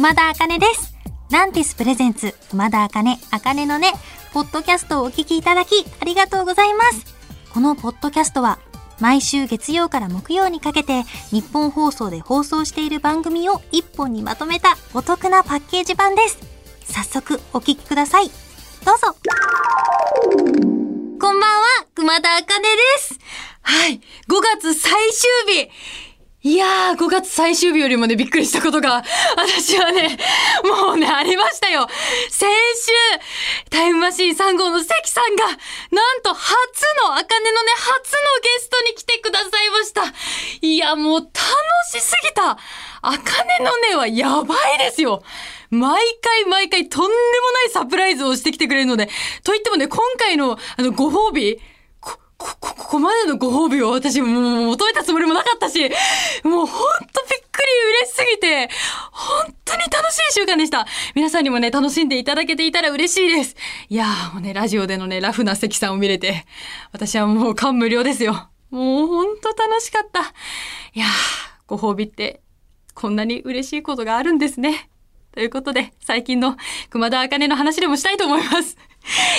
熊田茜です。ランティスプレゼンツ、熊田茜、茜のね、ポッドキャストをお聞きいただき、ありがとうございます。このポッドキャストは、毎週月曜から木曜にかけて、日本放送で放送している番組を一本にまとめたお得なパッケージ版です。早速、お聞きください。どうぞ。こんばんは、熊田茜です。はい。5月最終日いやー、5月最終日よりもね、びっくりしたことが、私はね、もうね、ありましたよ。先週、タイムマシーン3号の関さんが、なんと初の、あかねのね、初のゲストに来てくださいました。いや、もう楽しすぎた。あかねのねはやばいですよ。毎回毎回とんでもないサプライズをしてきてくれるので、と言ってもね、今回の、あの、ご褒美、こ、こ、こまでのご褒美を私もう求めたつもりもなかったし、もうほんとびっくり嬉しすぎて、本当に楽しい週間でした。皆さんにもね、楽しんでいただけていたら嬉しいです。いやーもうね、ラジオでのね、ラフな関さんを見れて、私はもう感無量ですよ。もうほんと楽しかった。いやー、ご褒美って、こんなに嬉しいことがあるんですね。ということで、最近の熊田茜の話でもしたいと思います。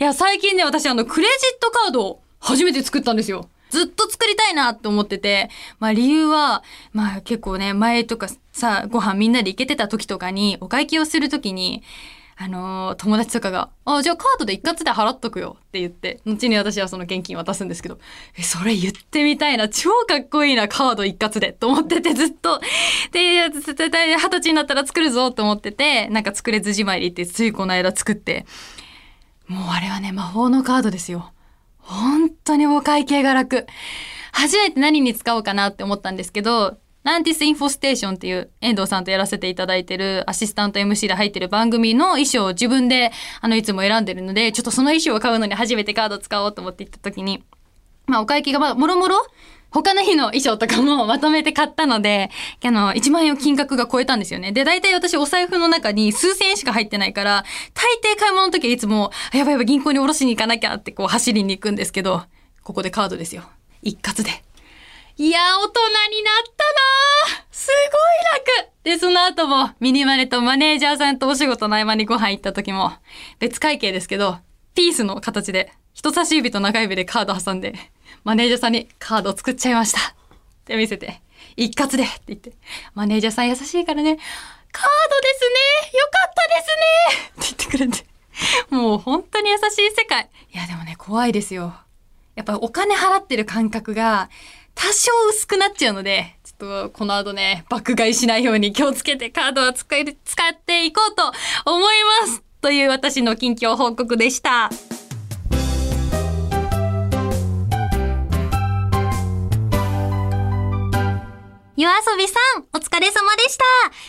いや、最近ね、私あの、クレジットカードを初めて作ったんですよ。ずっと作りたいなって思ってて、まあ理由は、まあ結構ね、前とかさ、ご飯みんなで行けてた時とかに、お会計をする時に、あのー友達とかが、あ、じゃあカードで一括で払っとくよって言って、後に私はその現金渡すんですけど、え、それ言ってみたいな、超かっこいいな、カード一括で、と思っててずっと。で、絶対二十歳になったら作るぞと思ってて、なんか作れずじまいで行って、ついこの間作って、もうあれはね、魔法のカードですよ。本当にお会計が楽。初めて何に使おうかなって思ったんですけど、ランティスインフォステーションっていう遠藤さんとやらせていただいてるアシスタント MC で入ってる番組の衣装を自分であのいつも選んでるので、ちょっとその衣装を買うのに初めてカード使おうと思って行った時に、まあお会計がまあもろもろ他の日の衣装とかもまとめて買ったので、あの、1万円を金額が超えたんですよね。で、大体私お財布の中に数千円しか入ってないから、大抵買い物の時はいつも、やばいやばい銀行に下ろしに行かなきゃってこう走りに行くんですけど、ここでカードですよ。一括で。いや、大人になったなーすごい楽で、その後も、ミニマネとマネージャーさんとお仕事の合間にご飯行った時も、別会計ですけど、ピースの形で、人差し指と中指でカード挟んで、マネージャーさんにカードを作っちゃいました。って見せて、一括でって言って、マネージャーさん優しいからね、カードですねよかったですねって言ってくれて、もう本当に優しい世界。いや、でもね、怖いですよ。やっぱお金払ってる感覚が多少薄くなっちゃうので、ちょっとこの後ね、爆買いしないように気をつけてカードは使える、使っていこうと思いますという私の近況報告でした。夜遊びさん、お疲れ様でした。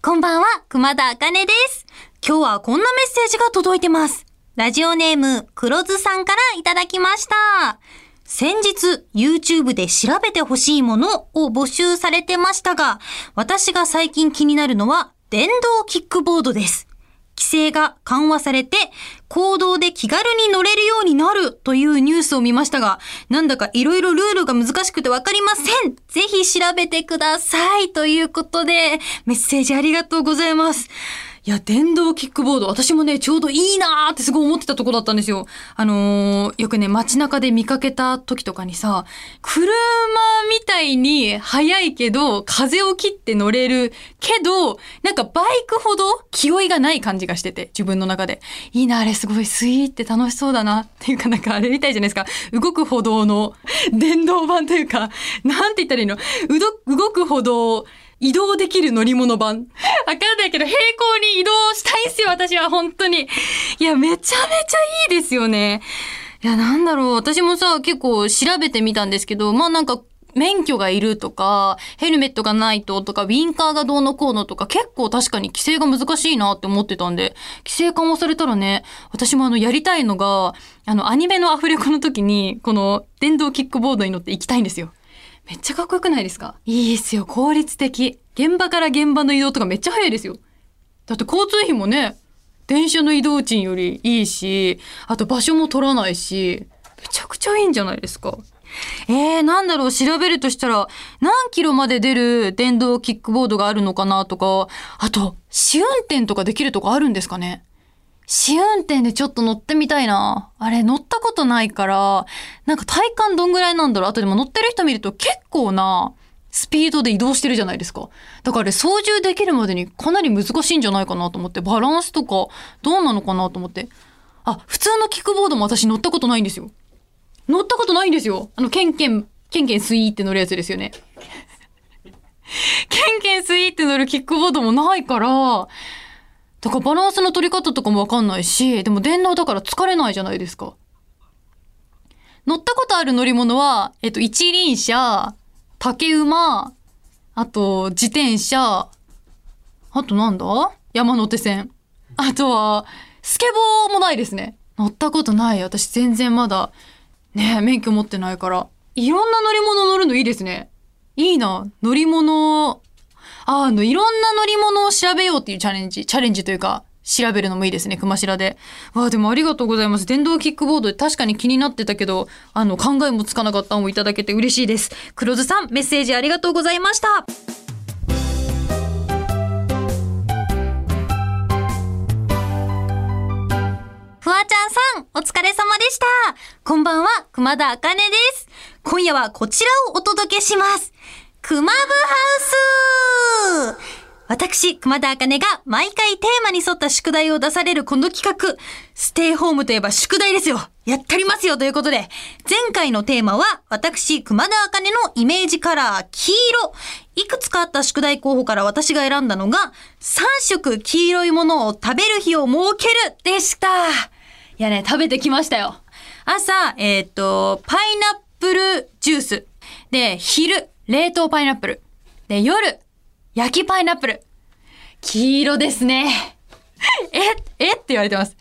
こんばんは、熊田茜です。今日はこんなメッセージが届いてます。ラジオネーム、黒津さんからいただきました。先日、YouTube で調べてほしいものを募集されてましたが、私が最近気になるのは、電動キックボードです。規制が緩和されて、行動で気軽に乗れるようになるというニュースを見ましたが、なんだかいろいろルールが難しくてわかりません。ぜひ調べてください。ということで、メッセージありがとうございます。いや、電動キックボード、私もね、ちょうどいいなーってすごい思ってたとこだったんですよ。あのー、よくね、街中で見かけた時とかにさ、車みたいに速いけど、風を切って乗れるけど、なんかバイクほど気負いがない感じがしてて、自分の中で。いいな、あれすごいスイーって楽しそうだな。っていうかなんかあれみたいじゃないですか。動く歩道の電動版というか、なんて言ったらいいの？うど動く歩道、移動できる乗り物版。わかんないけど、平行に移動したいんすよ、私は、本当に。いや、めちゃめちゃいいですよね。いや、なんだろう、私もさ、結構調べてみたんですけど、まあなんか、免許がいるとか、ヘルメットがないととか、ウィンカーがどうのこうのとか、結構確かに規制が難しいなって思ってたんで、規制緩和されたらね、私もあの、やりたいのが、あの、アニメのアフレコの時に、この、電動キックボードに乗って行きたいんですよ。めっちゃかっこよくないですか？いいっすよ、効率的。現場から現場の移動とかめっちゃ早いですよ。だって交通費もね、電車の移動賃よりいいし、あと場所も取らないし、めちゃくちゃいいんじゃないですか？えー、なんだろう、調べるとしたら、何キロまで出る電動キックボードがあるのかなとか、あと、試運転とかできるとこあるんですかね？試運転でちょっと乗ってみたいな。あれ、乗ったことないから、なんか体感どんぐらいなんだろう。あとでも乗ってる人見ると結構なスピードで移動してるじゃないですか。だから操縦できるまでにかなり難しいんじゃないかなと思って、バランスとかどうなのかなと思って。あ、普通のキックボードも私乗ったことないんですよ。乗ったことないんですよ。あの、ケンケン、ケンケンスイーって乗るやつですよね。ケンケンスイーって乗るキックボードもないから、だからバランスの取り方とかもわかんないし、でも電動だから疲れないじゃないですか。乗ったことある乗り物は、えっと、一輪車、竹馬、あと、自転車、あとなんだ？山手線。あとは、スケボーもないですね。乗ったことない。私全然まだ、ね免許持ってないから。いろんな乗り物乗るのいいですね。いいな。乗り物、あの、いろんな乗り物を調べようっていうチャレンジ。チャレンジというか、調べるのもいいですね。熊調で。わあ、でもありがとうございます。電動キックボード確かに気になってたけど、あの、考えもつかなかったのをいただけて嬉しいです。黒津さん、メッセージありがとうございました。フワちゃんさん、お疲れ様でした。こんばんは、熊田茜です。今夜はこちらをお届けします。熊部ハウス私、熊田茜が毎回テーマに沿った宿題を出されるこの企画、ステイホームといえば宿題ですよやったりますよということで、前回のテーマは、私、熊田茜のイメージカラー、黄色。いくつかあった宿題候補から私が選んだのが、3色黄色いものを食べる日を設けるでした。いやね、食べてきましたよ。朝、えっ、と、パイナップルジュース。で、昼、冷凍パイナップル。で、夜、焼きパイナップル。黄色ですね。え、え？って言われてます。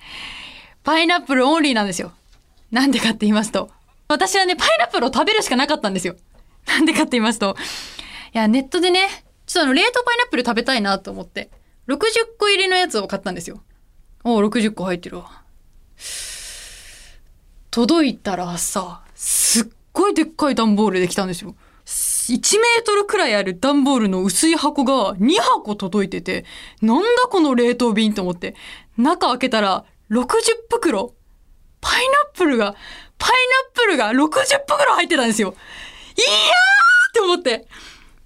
パイナップルオンリーなんですよ。なんでかって言いますと。私はね、パイナップルを食べるしかなかったんですよ。なんでかって言いますと。いや、ネットでね、ちょっとあの、冷凍パイナップル食べたいなと思って、60個入りのやつを買ったんですよ。おう60個入ってるわ。届いたらさ、すっごいでっかい段ボールできたんですよ。1メートルくらいある段ボールの薄い箱が2箱届いてて、なんだこの冷凍瓶と思って、中開けたら60袋。パイナップルが、パイナップルが60袋入ってたんですよ。いやーって思って、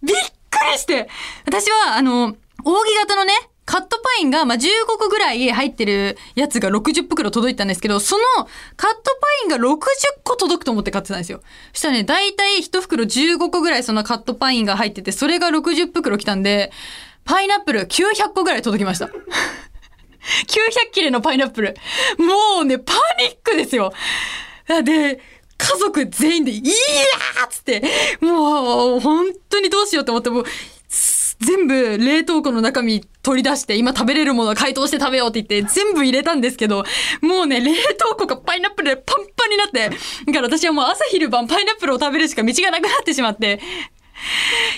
びっくりして、私はあの、扇形のね、カットパインが、まあ、15個ぐらい入ってるやつが60袋届いたんですけど、そのカットパインが60個届くと思って買ってたんですよ。そしたらね、だいたい1袋15個ぐらいそのカットパインが入ってて、それが60袋来たんで、パイナップル900個ぐらい届きました。900切れのパイナップル。もうね、パニックですよ。で、家族全員で、いやーっつって、もう、本当にどうしようと思って、もう、全部冷凍庫の中身取り出して、今食べれるものは解凍して食べようって言って、全部入れたんですけど、もうね、冷凍庫がパイナップルでパンパンになって、だから私はもう朝昼晩パイナップルを食べるしか道がなくなってしまって、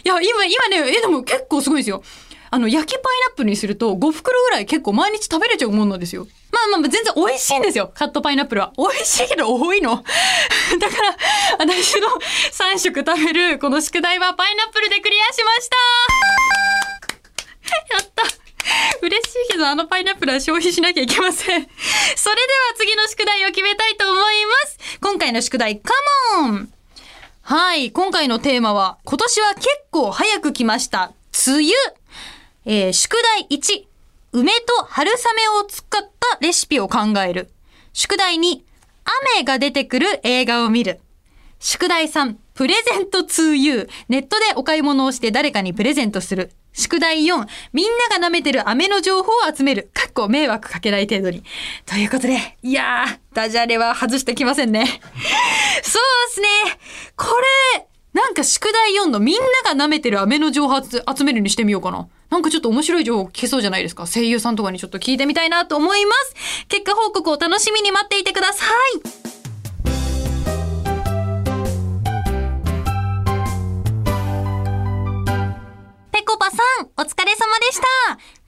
いや、今、今ね、え、でも結構すごいですよ。あの、焼きパイナップルにすると5袋ぐらい結構毎日食べれちゃうもんなんですよ。まあまあ、全然美味しいんですよ。カットパイナップルは。美味しいけど多いの。だから、私の3食食べるこの宿題はパイナップルでクリアしましたやった嬉しいけどあのパイナップルは消費しなきゃいけません。それでは次の宿題を決めたいと思います。今回の宿題、カモンはい、今回のテーマは、今年は結構早く来ました。梅雨。えー宿題1、梅と春雨を使ったレシピを考える。宿題2、雨が出てくる映画を見る。宿題3、プレゼント 2U。ネットでお買い物をして誰かにプレゼントする。宿題4、みんなが舐めてる飴の情報を集める。かっこ迷惑かけない程度に。ということで、いやー、ダジャレは外してきませんね。そうですね。これ、なんか宿題4のみんなが舐めてる飴の情報集めるにしてみようかな。なんかちょっと面白い情報聞けそうじゃないですか。声優さんとかにちょっと聞いてみたいなと思います。結果報告を楽しみに待っていてください。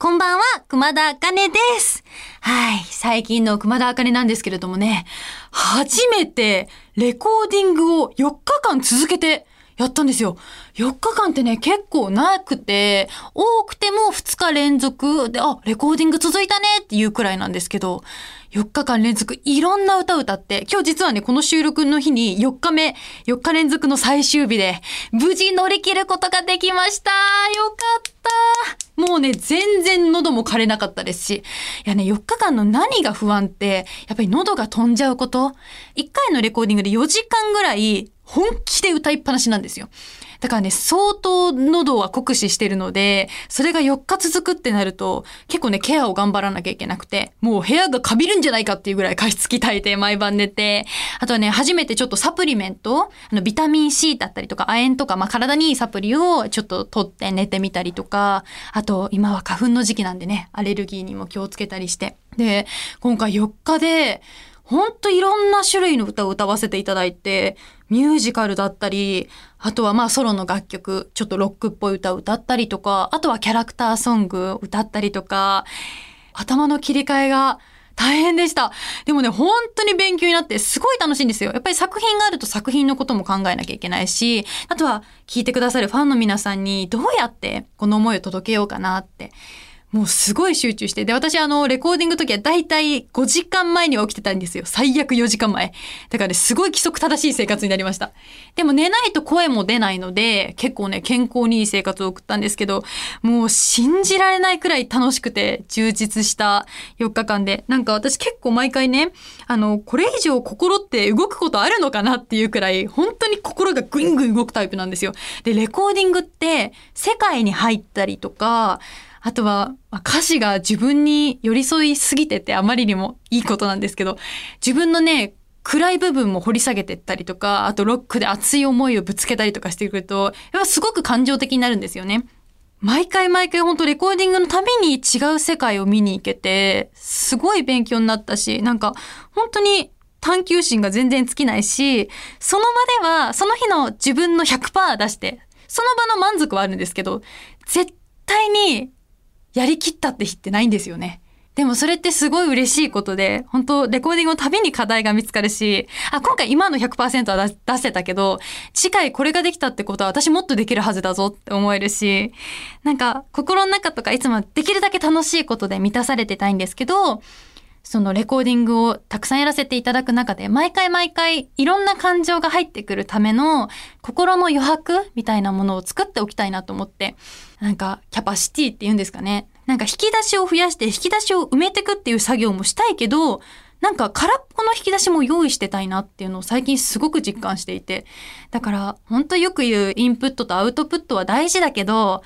こんばんは、熊田あかねです。はい、最近の熊田あかねなんですけれどもね、初めてレコーディングを4日間続けてやったんですよ。4日間ってね、結構なくて、多くても2日連続で、あ、レコーディング続いたねっていうくらいなんですけど、4日間連続いろんな歌歌って、今日実はね、この収録の日に4日目、4日連続の最終日で、無事乗り切ることができましたよかったもうね、全然喉も枯れなかったですし。いやね、4日間の何が不安って、やっぱり喉が飛んじゃうこと？1回のレコーディングで4時間ぐらい本気で歌いっぱなしなんですよ。だからね、相当喉は酷使してるので、それが4日続くってなると、結構ね、ケアを頑張らなきゃいけなくて、もう部屋がカビるんじゃないかっていうぐらい加湿器炊いて毎晩寝て、あとはね、初めてちょっとサプリメント、あの、ビタミン C だったりとか、亜鉛とか、まあ、体にいいサプリをちょっと取って寝てみたりとか、あと、今は花粉の時期なんでね、アレルギーにも気をつけたりして。で、今回4日で、ほんといろんな種類の歌を歌わせていただいて、ミュージカルだったり、あとはまあソロの楽曲、ちょっとロックっぽい歌を歌ったりとか、あとはキャラクターソング歌ったりとか、頭の切り替えが大変でした。でもね、本当に勉強になってすごい楽しいんですよ。やっぱり作品があると作品のことも考えなきゃいけないし、あとは聞いてくださるファンの皆さんにどうやってこの思いを届けようかなってもうすごい集中して。で、私あの、レコーディング時はだいたい5時間前には起きてたんですよ。最悪4時間前。だからね、すごい規則正しい生活になりました。でも寝ないと声も出ないので、結構ね、健康にいい生活を送ったんですけど、もう信じられないくらい楽しくて充実した4日間で。なんか私結構毎回ね、あの、これ以上心って動くことあるのかなっていうくらい、本当に心がグイングイ動くタイプなんですよ。で、レコーディングって世界に入ったりとか、あとは、歌詞が自分に寄り添いすぎててあまりにもいいことなんですけど、自分のね、暗い部分も掘り下げてったりとか、あとロックで熱い思いをぶつけたりとかしてくると、やっぱすごく感情的になるんですよね。毎回毎回本当レコーディングのたびに違う世界を見に行けて、すごい勉強になったし、なんか本当に探求心が全然尽きないし、その場ではその日の自分の100%出して、その場の満足はあるんですけど、絶対にやりきったって日ってないんですよね。でもそれってすごい嬉しいことで、本当レコーディングのたびに課題が見つかるし、あ、今回今の100%は出出せたけど、次回これができたってことは私もっとできるはずだぞって思えるし、なんか心の中とかいつもできるだけ楽しいことで満たされてたいんですけど、そのレコーディングをたくさんやらせていただく中で、毎回毎回いろんな感情が入ってくるための心の余白みたいなものを作っておきたいなと思って、なんかキャパシティって言うんですかね。なんか引き出しを増やして引き出しを埋めてくっていう作業もしたいけど、なんか空っぽの引き出しも用意してたいなっていうのを最近すごく実感していて。だから、本当よく言うインプットとアウトプットは大事だけど、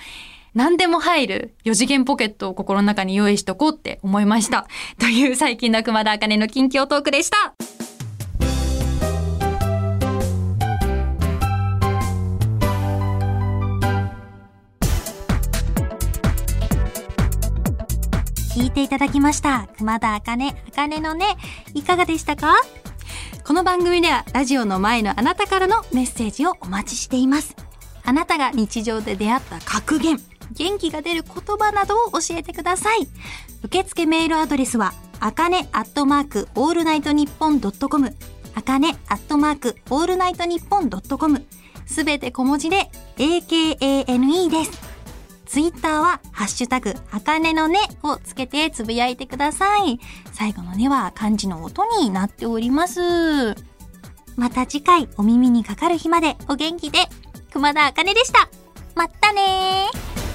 何でも入る4次元ポケットを心の中に用意しとこうって思いました。という最近の熊田茜の近況トークでした。聞いていただきました。熊田茜、茜のね、いかがでしたか？この番組ではラジオの前のあなたからのメッセージをお待ちしています。あなたが日常で出会った格言、元気が出る言葉などを教えてください。受付メールアドレスは、あかねアットマークオールナイトニッポンドットコム、あかねアットマークオールナイトニッポンドットコム、すべて小文字で AKANE です。ツイッターは、ハッシュタグ、あかねのねをつけてつぶやいてください。最後のねは漢字の音になっております。また次回お耳にかかる日までお元気で、熊田あかねでした。まったねー。